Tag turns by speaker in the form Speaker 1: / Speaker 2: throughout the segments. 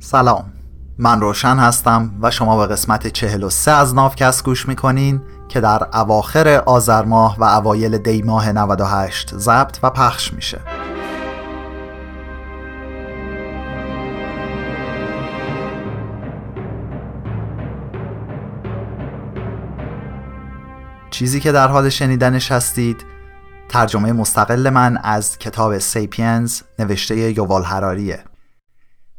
Speaker 1: سلام. من روشن هستم و شما به قسمت 43 از نافکست گوش می‌کنین که در اواخر آذر ماه و اوایل دی ماه 98 ضبط و پخش میشه. چیزی که در حال شنیدنش هستید ترجمه مستقل من از کتاب سیپینز نوشته یووال هراریه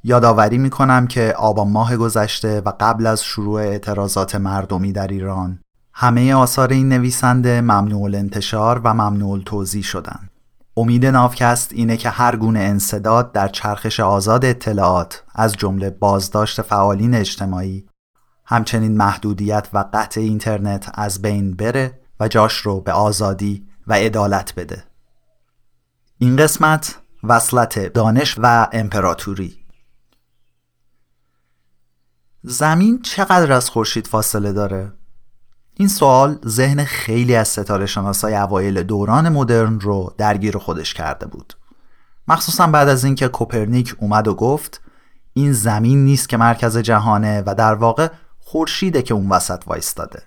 Speaker 1: یادآوری می‌کنم که آبان ماه گذشته و قبل از شروع اعتراضات مردمی در ایران همه آثار این نویسنده ممنوع الانتشار و ممنوع توضیح شدن امید نافکست اینه که هر گونه انصداد در چرخش آزاد اطلاعات از جمله بازداشت فعالین اجتماعی همچنین محدودیت و قطع اینترنت از بین بره و جاش رو به آزادی و عدالت بده. این قسمت وصلت دانش و امپراتوری. زمین چقدر از خورشید فاصله داره؟ این سوال ذهن خیلی از ستاره شناسای اوایل دوران مدرن رو درگیر خودش کرده بود. مخصوصا بعد از اینکه کوپرنیک اومد و گفت این زمین نیست که مرکز جهانه و در واقع خورشیده که اون وسط وایستاده.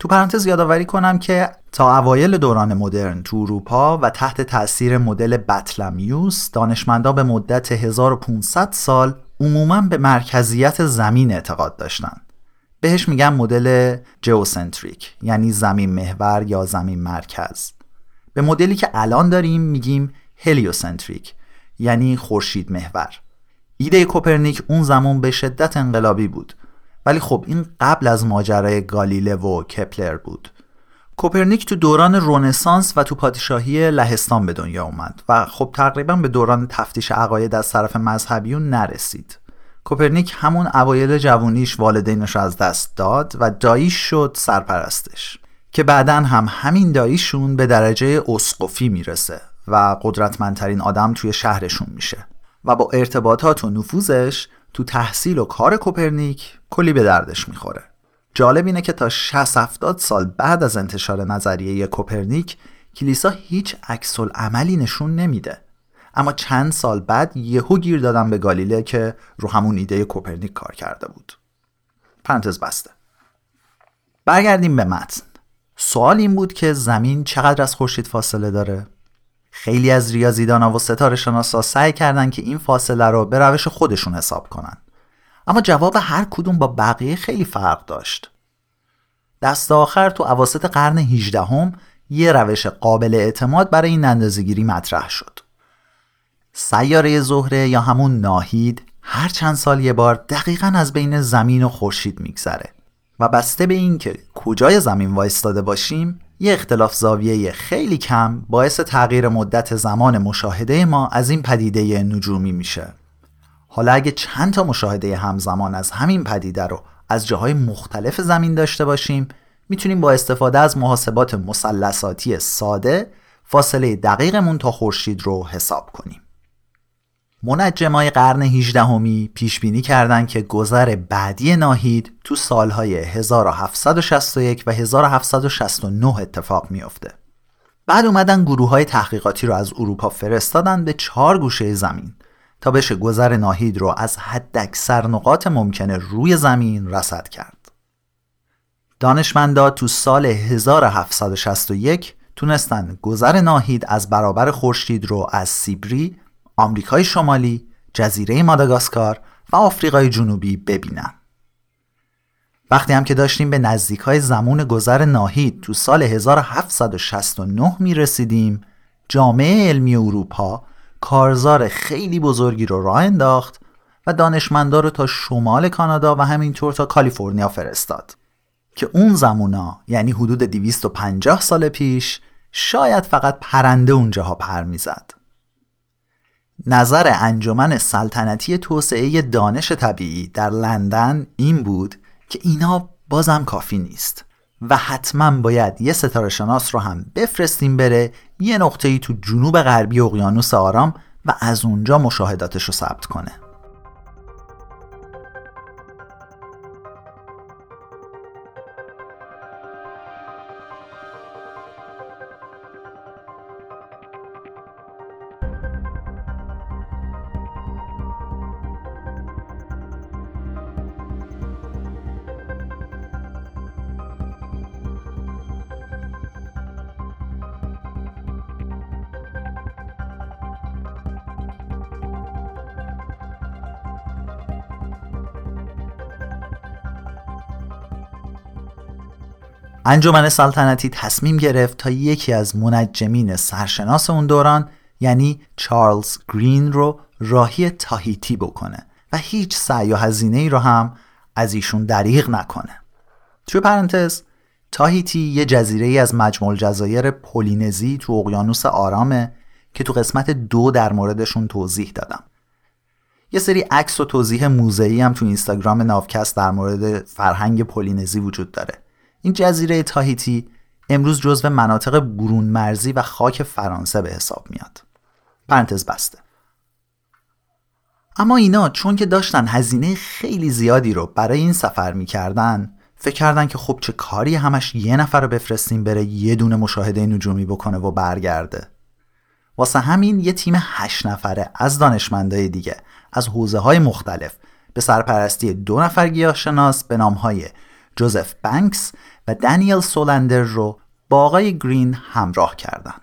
Speaker 1: تو پرانتز یادآوری کنم که تا اوایل دوران مدرن تو اروپا و تحت تاثیر مدل بطلمیوس دانشمندا به مدت 1500 سال عموما به مرکزیت زمین اعتقاد داشتن. بهش میگن مدل geocentric یعنی زمین محور یا زمین مرکز. به مدلی که الان داریم میگیم heliocentric یعنی خورشید محور. ایده کوپرنیک اون زمان به شدت انقلابی بود. ولی خب این قبل از ماجرای گالیله و کپلر بود. کوپرنیک تو دوران رونسانس و تو پادشاهی لهستان به دنیا اومد و خب تقریبا به دوران تفتیش عقاید از طرف مذهبیون نرسید. کوپرنیک همون اوایل جوونیش والدینش از دست داد و داییش شد سرپرستش که بعدا هم همین داییشون به درجه اسقفی می‌رسه و قدرتمندترین آدم توی شهرشون میشه و با ارتباطات و نفوذش تو تحصیل و کار کوپرنیک کلی به دردش می‌خوره. جالب اینه که تا 60 70 سال بعد از انتشار نظریه کوپرنیک کلیسا هیچ عکس‌العملی نشون نمیده. اما چند سال بعد یهو گیر دادن به گالیله که رو همون ایده کوپرنیک کار کرده بود. پرانتز بسته. برگردیم به متن. سوال این بود که زمین چقدر از خورشید فاصله داره؟ خیلی از ریاضیدانا و ستاره شناسا سعی کردن که این فاصله رو به روش خودشون حساب کنن. اما جواب هر کدوم با بقیه خیلی فرق داشت. دست آخر تو عواسط قرن 18 هم یه روش قابل اعتماد برای این اندازهگیری مطرح شد. سیاره زهره یا همون ناهید هر چند سال یه بار دقیقا از بین زمین و خورشید میگذره و بسته به اینکه کجای زمین وایستاده باشیم یه اختلاف زاویه خیلی کم باعث تغییر مدت زمان مشاهده ما از این پدیده نجومی میشه. حالا اگه چند تا مشاهده همزمان از همین پدیده رو از جاهای مختلف زمین داشته باشیم می‌تونیم با استفاده از محاسبات مثلثاتی ساده فاصله دقیقمون تا خورشید رو حساب کنیم منجمای قرن 18 همی پیش بینی کردند که گذر بعدی ناهید تو سالهای 1761 و 1769 اتفاق میافته. بعد اومدن گروه های تحقیقاتی رو از اروپا فرستادن به چهار گوشه زمین تا بشه گذر ناهید رو از حداکثر نقاط ممکنه روی زمین رصد کرد. دانشمندا تو سال 1761 تونستن گذر ناهید از برابر خورشید رو از سیبری آمریکای شمالی، جزیره ماداگاسکار و آفریقای جنوبی ببینن. وقتی هم که داشتیم به نزدیک های زمون گذر ناهید تو سال 1769 می رسیدیم جامعه علمی اروپا کارزار خیلی بزرگی رو راه انداخت و دانشمندا رو تا شمال کانادا و همینطور تا کالیفرنیا فرستاد که اون زمونا یعنی حدود 250 سال پیش شاید فقط پرنده اونجاها پر می‌زد. نظر انجمن سلطنتی توسعه دانش طبیعی در لندن این بود که اینا بازم کافی نیست و حتما باید یه ستاره شناس رو هم بفرستیم بره یه نقطه‌ای تو جنوب غربی اقیانوس آرام و از اونجا مشاهداتش رو ثبت کنه. انجمن سلطنتی تصمیم گرفت تا یکی از منجمین سرشناس اون دوران یعنی چارلز گرین رو راهی تاهیتی بکنه و هیچ سعی و هزینه ای رو هم از ایشون دریغ نکنه. توی پرانتز تاهیتی یه جزیره ای از مجموع جزایر پولینزی تو اقیانوس آرامه که تو قسمت دو در موردشون توضیح دادم. یه سری عکس و توضیح موزه‌ای هم تو اینستاگرام ناوکست در مورد فرهنگ پولینزی وجود داره. این جزیره تاهیتی امروز جزو مناطق برون مرزی و خاک فرانسه به حساب میاد. پرانتز بسته. اما اینا چون که داشتن هزینه خیلی زیادی رو برای این سفر می‌کردن فکر کردن که خب چه کاری همش یه نفر رو بفرستیم بره یه دونه مشاهده نجومی بکنه و برگرده. واسه همین یه تیم هشت نفره از دانشمندای دیگه از حوزه های مختلف به سرپرستی دو نفر گیاهشناس به نام های جوزف بنکس و دانیل سولندر رو با آقای گرین همراه کردن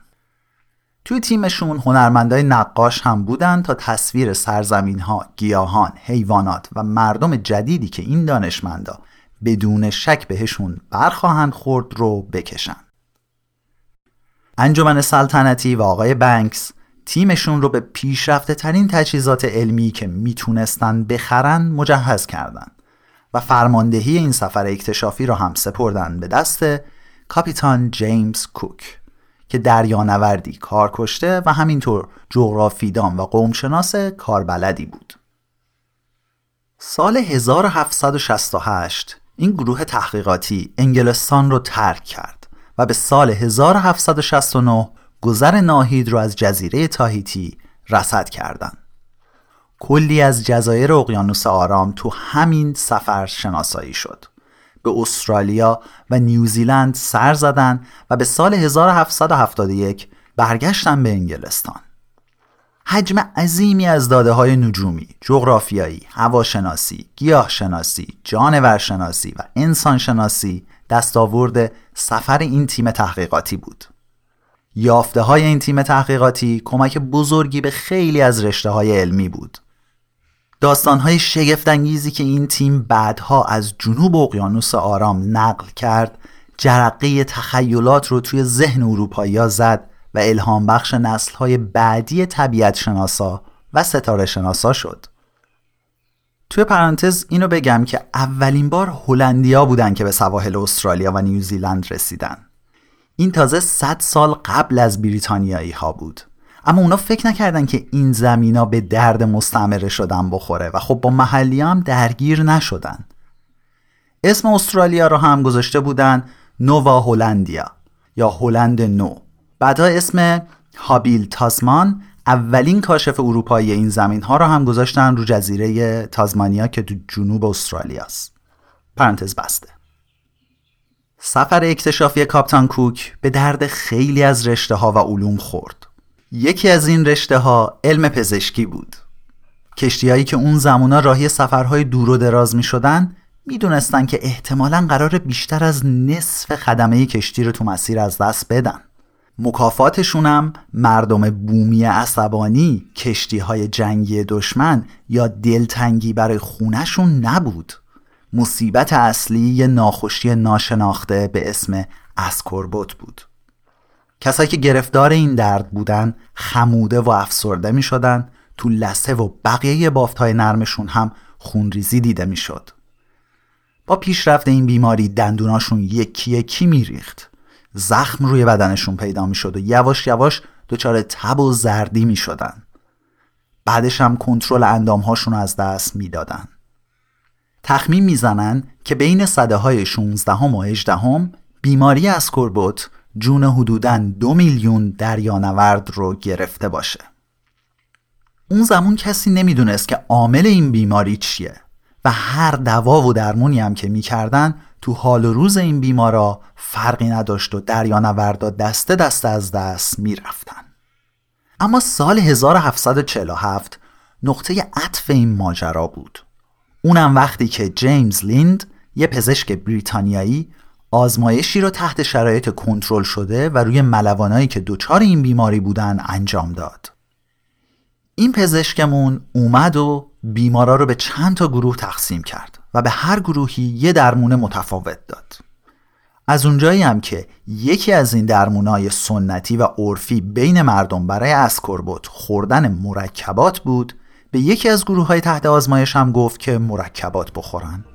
Speaker 1: توی تیمشون هنرمندای نقاش هم بودن تا تصویر سرزمین ها، گیاهان، حیوانات و مردم جدیدی که این دانشمندا بدون شک بهشون برخواهند خورد رو بکشن. انجمن سلطنتی و آقای بنکس تیمشون رو به پیشرفته ترین تجهیزات علمی که می‌تونستن بخرن مجهز کردن و فرماندهی این سفر اکتشافی رو هم سپردن به دست کاپیتان جیمز کوک که دریانوردی کار کشته و همینطور جغرافیدان و قومشناس کاربلدی بود. سال 1768 این گروه تحقیقاتی انگلستان رو ترک کرد و به سال 1769 گذر ناهید رو از جزیره تاهیتی رسد کردند. کلی از جزایر اقیانوس آرام تو همین سفر شناسایی شد. به استرالیا و نیوزیلند سر زدن و به سال 1771 برگشتن به انگلستان. حجم عظیمی از داده های نجومی، جغرافیایی، هواشناسی، گیاهشناسی، جانورشناسی و انسانشناسی دستاورد سفر این تیم تحقیقاتی بود. یافته های این تیم تحقیقاتی کمک بزرگی به خیلی از رشته های علمی بود. داستان های شگفتانگیزی که این تیم بعدها از جنوب اقیانوس آرام نقل کرد جرقه تخیلات رو توی ذهن اروپایی زد و الهام بخش نسل های بعدی طبیعت شناسا و ستاره شناسا شد. توی پرانتز اینو بگم که اولین بار هلندیا بودن که به سواحل استرالیا و نیوزیلند رسیدن. این تازه 100 سال قبل از بریتانیایی ها بود. اما اونا فکر نکردن که این زمینا به درد مستعمره شدن بخوره و خب با محلی هم درگیر نشدن. اسم استرالیا رو هم گذاشته بودن نووا هلندیا یا هلند نو بعدها اسم هابیل تازمان اولین کاشف اروپایی این زمین ها رو هم گذاشتن رو جزیره تازمانیا که تو جنوب استرالیا است. پرانتز بسته. سفر اکتشافی کاپتان کوک به درد خیلی از رشته ها و علوم خورد. یکی از این رشته ها علم پزشکی بود. کشتیهایی که اون زمونا راهی سفرهای دور و دراز می شدن می دونستن که احتمالا قرار بیشتر از نصف خدمه کشتی رو تو مسیر از دست بدن. مکافاتشونم مردم بومی عصبانی کشتی های جنگی دشمن یا دلتنگی برای خونشون نبود مصیبت اصلی یه ناخوشی ناشناخته به اسم اسکوربوت بود کسایی که گرفتار این درد بودن خموده و افسرده می شدن تو لسه و بقیه بافت های نرمشون هم خونریزی دیده می شد. با پیشرفت این بیماری دندوناشون یکی یکی می ریخت. زخم روی بدنشون پیدا می شد و یواش یواش دچار تب و زردی می شدن. بعدش هم کنترل اندامهاشون از دست می‌دادن. تخمین می‌زنن که بین صده های 16 و 18 بیماری اسکوربوت جون حدوداً دو میلیون دریانورد رو گرفته باشه. اون زمان کسی نمی‌دونست که عامل این بیماری چیه و هر دوا و درمونی هم که می‌کردن تو حال و روز این بیمارا فرقی نداشت و دریانوردا دسته دسته از دست می‌رفتن. اما سال 1747 نقطه عطف این ماجرا بود. اونم وقتی که جیمز لیند یه پزشک بریتانیایی آزمایشی رو تحت شرایط کنترل شده و روی ملوانایی که دچار این بیماری بودن انجام داد. این پزشکمون اومد و بیمارا رو به چند تا گروه تقسیم کرد و به هر گروهی یه درمون متفاوت داد. از اونجایی هم که یکی از این درمونای سنتی و عرفی بین مردم برای اسکوربوت خوردن مرکبات بود به یکی از گروه های تحت آزمایش هم گفت که مرکبات بخورن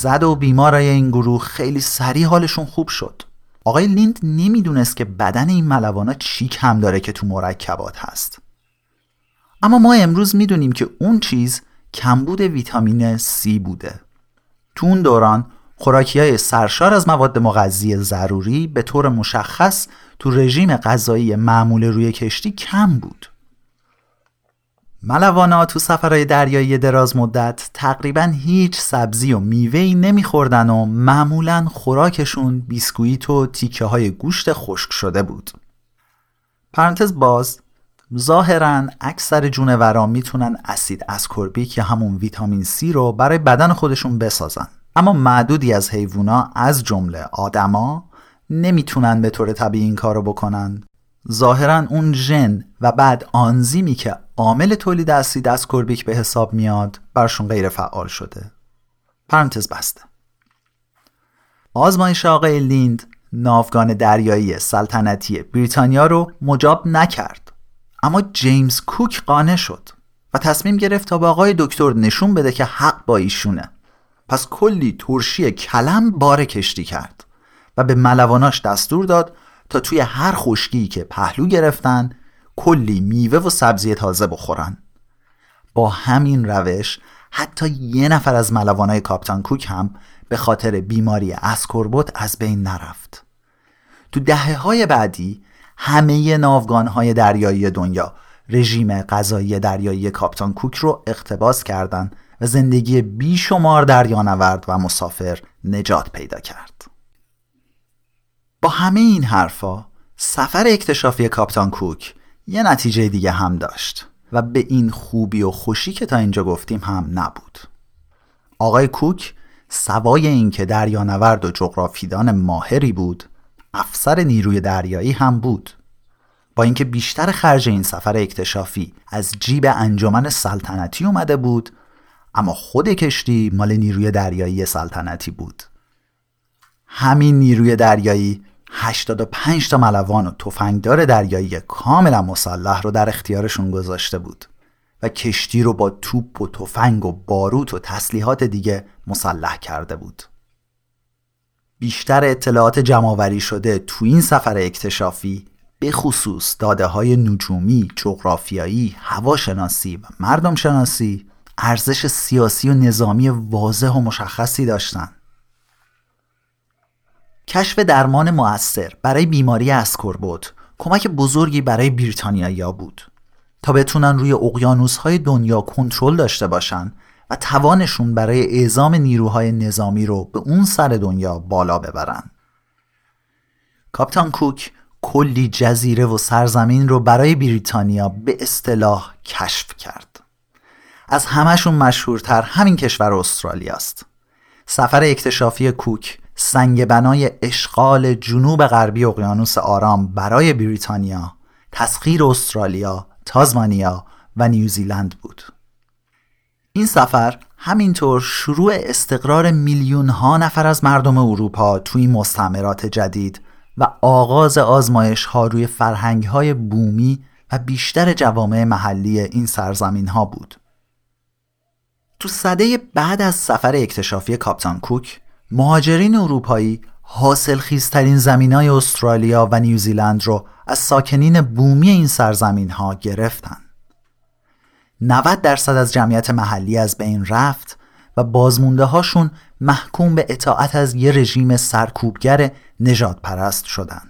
Speaker 1: زد و بیمارای این گروه خیلی سریع حالشون خوب شد. آقای لیند نمی‌دونست که بدن این ملوانا چی کم داره که تو مرکبات هست. اما ما امروز می‌دونیم که اون چیز کمبود ویتامین C بوده. تو اون دوران خوراکی های سرشار از مواد مغذی ضروری به طور مشخص تو رژیم غذایی معمول روی کشتی کم بود. ملوانا تو سفرهای دریایی دراز مدت تقریبا هیچ سبزی و میوهی نمیخوردن و معمولا خوراکشون بیسکویت و تیکه های گوشت خشک شده بود. پرانتز باز ظاهرا اکثر جونورا می‌تونن اسید اسکوربیک یا همون ویتامین C رو برای بدن خودشون بسازن. اما معدودی از حیوونا از جمله آدما نمی‌تونن به طور طبیعی این کارو بکنن ظاهرا اون ژن و بعد آنزیمی که عامل تولید اسید اسکوربیک به حساب میاد برشون غیر فعال شده. پرانتز بسته آزمایش آقای لیند ناوگان دریایی سلطنتی بریتانیا رو مجاب نکرد. اما جیمز کوک قانع شد و تصمیم گرفت تا به آقای دکتر نشون بده که حق با ایشونه. پس کلی ترشی کلم بار کشتی کرد و به ملواناش دستور داد تا توی هر خشکی که پهلو گرفتن کلی میوه و سبزی تازه بخورن. با همین روش حتی یه نفر از ملوانای کاپتان کوک هم به خاطر بیماری اسکوربوت از بین نرفت. تو دهه های بعدی همه ناوگان های دریایی دنیا رژیم غذایی دریایی کاپتان کوک رو اقتباس کردند و زندگی بیشمار دریانورد و مسافر نجات پیدا کرد. با همه این حرفا سفر اکتشافی کاپتان کوک یه نتیجه دیگه هم داشت و به این خوبی و خوشی که تا اینجا گفتیم هم نبود. آقای کوک سوای اینکه دریانورد و جغرافیدان ماهری بود افسر نیروی دریایی هم بود. با اینکه بیشتر خرج این سفر اکتشافی از جیب انجمن سلطنتی اومده بود اما خود کشتی مال نیروی دریایی سلطنتی بود. همین نیروی دریایی 85 تا ملوان و تفنگدار دریایی کاملا مسلح رو در اختیارشون گذاشته بود و کشتی رو با توپ و تفنگ و باروت و تسلیحات دیگه مسلح کرده بود. بیشتر اطلاعات جمعآوری شده تو این سفر اکتشافی به خصوص داده های نجومی، جغرافیایی، هواشناسی و مردم شناسی ارزش سیاسی و نظامی واضح و مشخصی داشتند. کشف درمان مؤثر برای بیماری اسکوربوت کمک بزرگی برای بریتانیایی بود تا بتونن روی های دنیا کنترل داشته باشن و توانشون برای اعزام نیروهای نظامی رو به اون سر دنیا بالا ببرن. کاپتان کوک کلی جزیره و سرزمین رو برای بریتانیا به اصطلاح کشف کرد. از همهشون مشهورتر همین کشور استرالیا است. سفر اکتشافی کوک سنگ بنای اشغال جنوب غربی اقیانوس آرام برای بریتانیا، تسخیر استرالیا، تازمانیا و نیوزیلند بود. این سفر همینطور شروع استقرار میلیون ها نفر از مردم اروپا توی مستعمرات جدید و آغاز آزمایش ها روی فرهنگ های بومی و بیشتر جوامع محلی این سرزمین ها بود. تو صده بعد از سفر اکتشافی کاپتان کوک مهاجرین اروپایی حاصل خیزترین زمین های استرالیا و نیوزیلند رو از ساکنین بومی این سرزمین ها گرفتن. 90 درصد از جمعیت محلی از بین رفت و بازمونده هاشون محکوم به اطاعت از یه رژیم سرکوبگر نجات پرست شدن.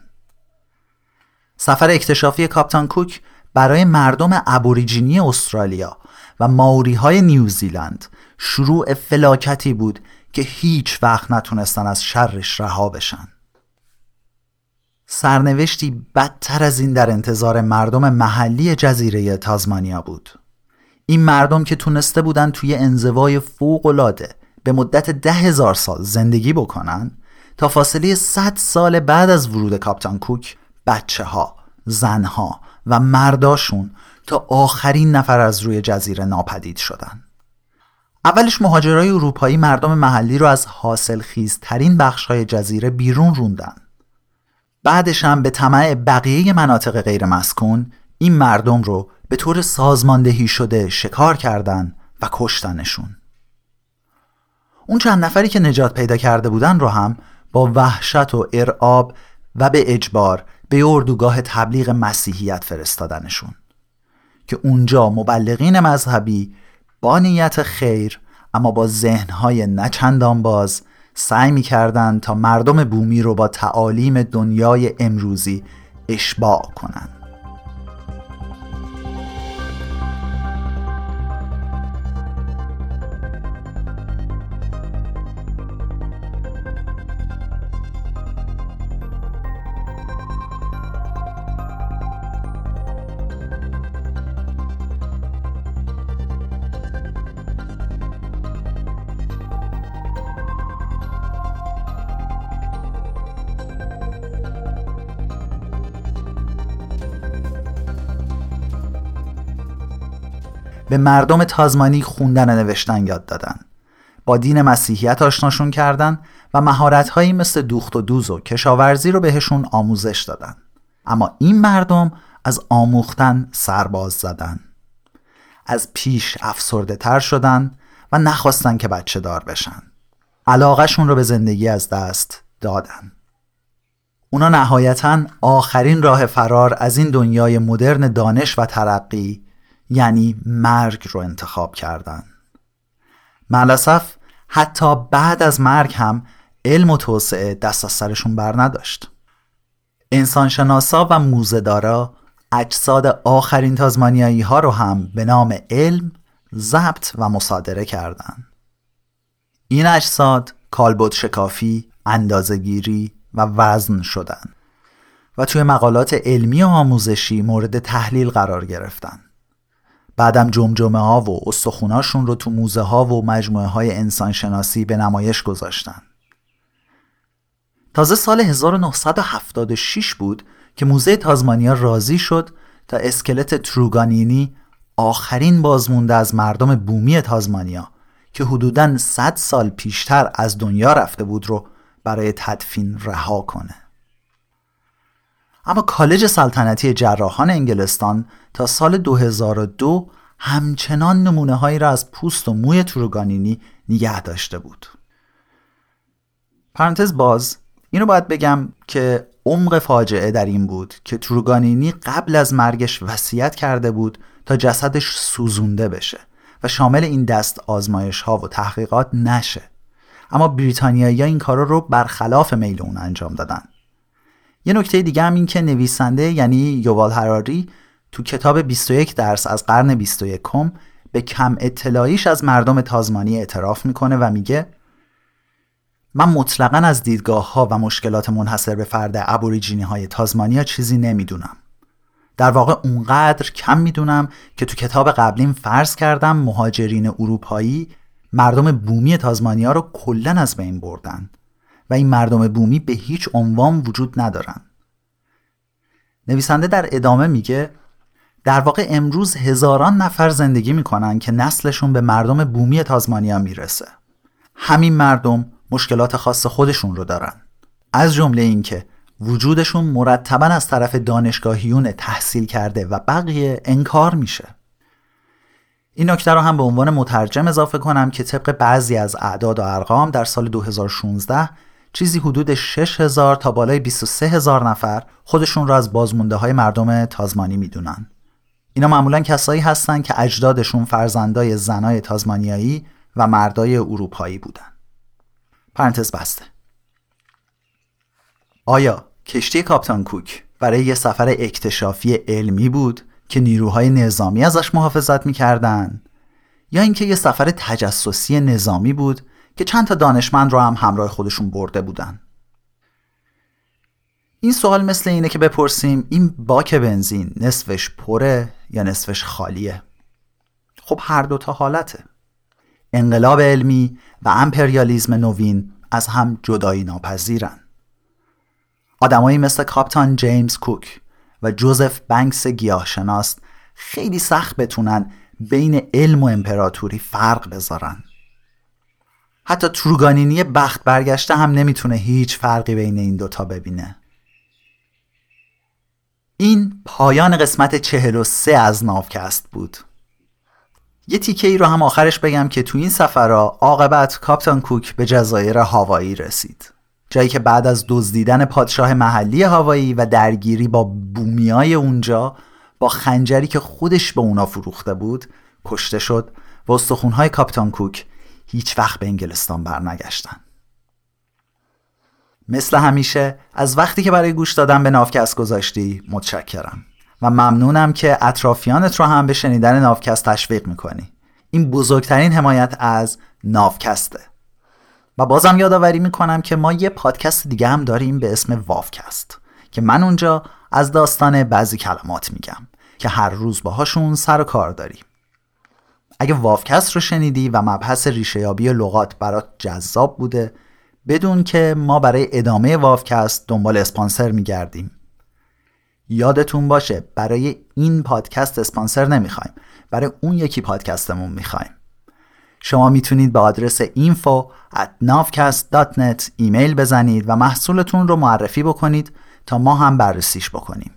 Speaker 1: سفر اکتشافی کاپتان کوک برای مردم ابوریجینی استرالیا و ماوری های نیوزیلند شروع فلاکتی بود که هیچ وقت نتونستن از شرش رها بشن سرنوشتی بدتر از این در انتظار مردم محلی جزیره تازمانیا بود این مردم که تونسته بودن توی انزوای فوقلاده به مدت ده هزار سال زندگی بکنن تا فاصله 100 سال بعد از ورود کاپتان کوک بچه ها، زن ها و مرداشون تا آخرین نفر از روی جزیره ناپدید شدن. اولش مهاجرای اروپایی مردم محلی رو از حاصل خیزترین بخش های جزیره بیرون روندن. بعدش هم به طمع بقیه مناطق غیر مسکون این مردم رو به طور سازماندهی شده شکار کردن و کشتنشون. اون چند نفری که نجات پیدا کرده بودن رو هم با وحشت و ارعاب و به اجبار به اردوگاه تبلیغ مسیحیت فرستادنشون که اونجا مبلغین مذهبی با نیت خیر اما با ذهنهای نچندان باز سعی می‌کردند تا مردم بومی رو با تعالیم دنیای امروزی اشباع کنند. به مردم تازمانی خوندن و نوشتن یاد دادن. با دین مسیحیت آشناشون کردن و مهارتهایی مثل دوخت و دوز و کشاورزی رو بهشون آموزش دادن. اما این مردم از آموختن سرباز زدن. از پیش افسرده تر شدن و نخواستن که بچه دار بشن. علاقهشون رو به زندگی از دست دادن. اونا نهایتا آخرین راه فرار از این دنیای مدرن دانش و ترقی یعنی مرگ رو انتخاب کردن معلصف حتی بعد از مرگ هم علم و توسعه دست از سرشون بر نداشت انسانشناسا و موزهدارا اجساد آخرین تازمانیایی ها رو هم به نام علم ضبط و مصادره کردند. این اجساد کالبد شکافی، اندازگیری و وزن شدند و توی مقالات علمی و آموزشی مورد تحلیل قرار گرفتند. بعدم جمجمه ها و استخوناشون رو تو موزه ها و مجموعه های انسانشناسی به نمایش گذاشتن. تازه سال 1976 بود که موزه تازمانیا راضی شد تا اسکلت تروگانینی آخرین بازمونده از مردم بومی تازمانیا که حدوداً 100 سال پیشتر از دنیا رفته بود رو برای تدفین رها کنه. اما کالج سلطنتی جراحان انگلستان تا سال 2002 همچنان نمونه هایی را از پوست و موی تروگانینی نگه داشته بود. پرانتز باز اینو باید بگم که عمق فاجعه در این بود که تروگانینی قبل از مرگش وصیت کرده بود تا جسدش سوزونده بشه و شامل این دست آزمایش ها و تحقیقات نشه اما بریتانیایی این کارا رو برخلاف میل اون انجام دادن یه نکته دیگه هم این که نویسنده یعنی یووال هراری تو کتاب 21 درس از قرن 21 به کم اطلاعیش از مردم تازمانی اعتراف می‌کنه و میگه من مطلقا از دیدگاه ها و مشکلات منحصر به فرد ابوریجینی های تازمانیا چیزی نمی‌دونم. در واقع اونقدر کم می‌دونم که تو کتاب قبلیم فرض کردم مهاجرین اروپایی مردم بومی تازمانیا رو کلا از بین بردن. و این مردم بومی به هیچ عنوان وجود ندارن. نویسنده در ادامه میگه در واقع امروز هزاران نفر زندگی می‌کنن که نسلشون به مردم بومی تازمانیا می‌رسه. همین مردم مشکلات خاص خودشون رو دارن. از جمله اینکه وجودشون مرتبا از طرف دانشگاهیون تحصیل کرده و بقیه انکار میشه. این نکته رو هم به عنوان مترجم اضافه کنم که طبق بعضی از اعداد و ارقام در سال 2016 چیزی حدود 6000 تا بالای 23000 نفر خودشون را از بازمونده های مردم تازمانی می‌دونن. اینا معمولا کسایی هستن که اجدادشون فرزندای زنای تازمانیایی و مردای اروپایی بودن. پرانتز بسته. آیا کشتی کاپتان کوک برای یه سفر اکتشافی علمی بود که نیروهای نظامی ازش محافظت می‌کردن یا اینکه یه سفر تجسسی نظامی بود که چند تا دانشمند رو هم همراه خودشون برده بودن. این سوال مثل اینه که بپرسیم این باک بنزین نصفش پره یا نصفش خالیه؟ خب هر دو تا حالته. انقلاب علمی و امپریالیزم نوین از هم جدایی ناپذیرن. آدمایی مثل کاپتان جیمز کوک و جوزف بنکس گیاهشناس خیلی سخت بتونن بین علم و امپراتوری فرق بذارن. حتی تروگانینی بخت برگشته هم نمی‌تونه هیچ فرقی بین این دوتا ببینه. این پایان قسمت چهل و سه از ناوکست بود. یه تیکه ای رو هم آخرش بگم که تو این سفرها عاقبت کاپتان کوک به جزایر هاوایی رسید. جایی که بعد از دزدیدن پادشاه محلی هاوایی و درگیری با بومیای اونجا با خنجری که خودش به اونا فروخته بود کشته شد و استخونهای کاپتان کوک هیچ وقت به انگلستان برنگشتن. مثل همیشه از وقتی که برای گوش دادن به نافکست گذاشتی متشکرم. و ممنونم که اطرافیانت رو هم به شنیدن نافکست تشویق می‌کنی. این بزرگترین حمایت از نافکسته. و بازم یادآوری می‌کنم که ما یه پادکست دیگه هم داریم به اسم وافکست که من اونجا از داستان بعضی کلمات میگم که هر روز باهاشون سر و کار داریم. اگه وافکست رو شنیدی و مبحث ریشهیابی لغات برات جذاب بوده بدون که ما برای ادامه وافکست دنبال اسپانسر میگردیم. یادتون باشه برای این پادکست اسپانسر نمی‌خوایم برای اون یکی پادکستمون می‌خوایم. شما می‌تونید به آدرس info at navcast.net ایمیل بزنید و محصولتون رو معرفی بکنید تا ما هم بررسیش بکنیم.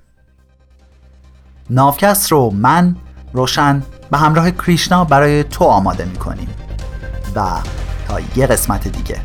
Speaker 1: نافکست رو من روشن به همراه کریشنا برای تو آماده می‌کنیم. و تا یه قسمت دیگه.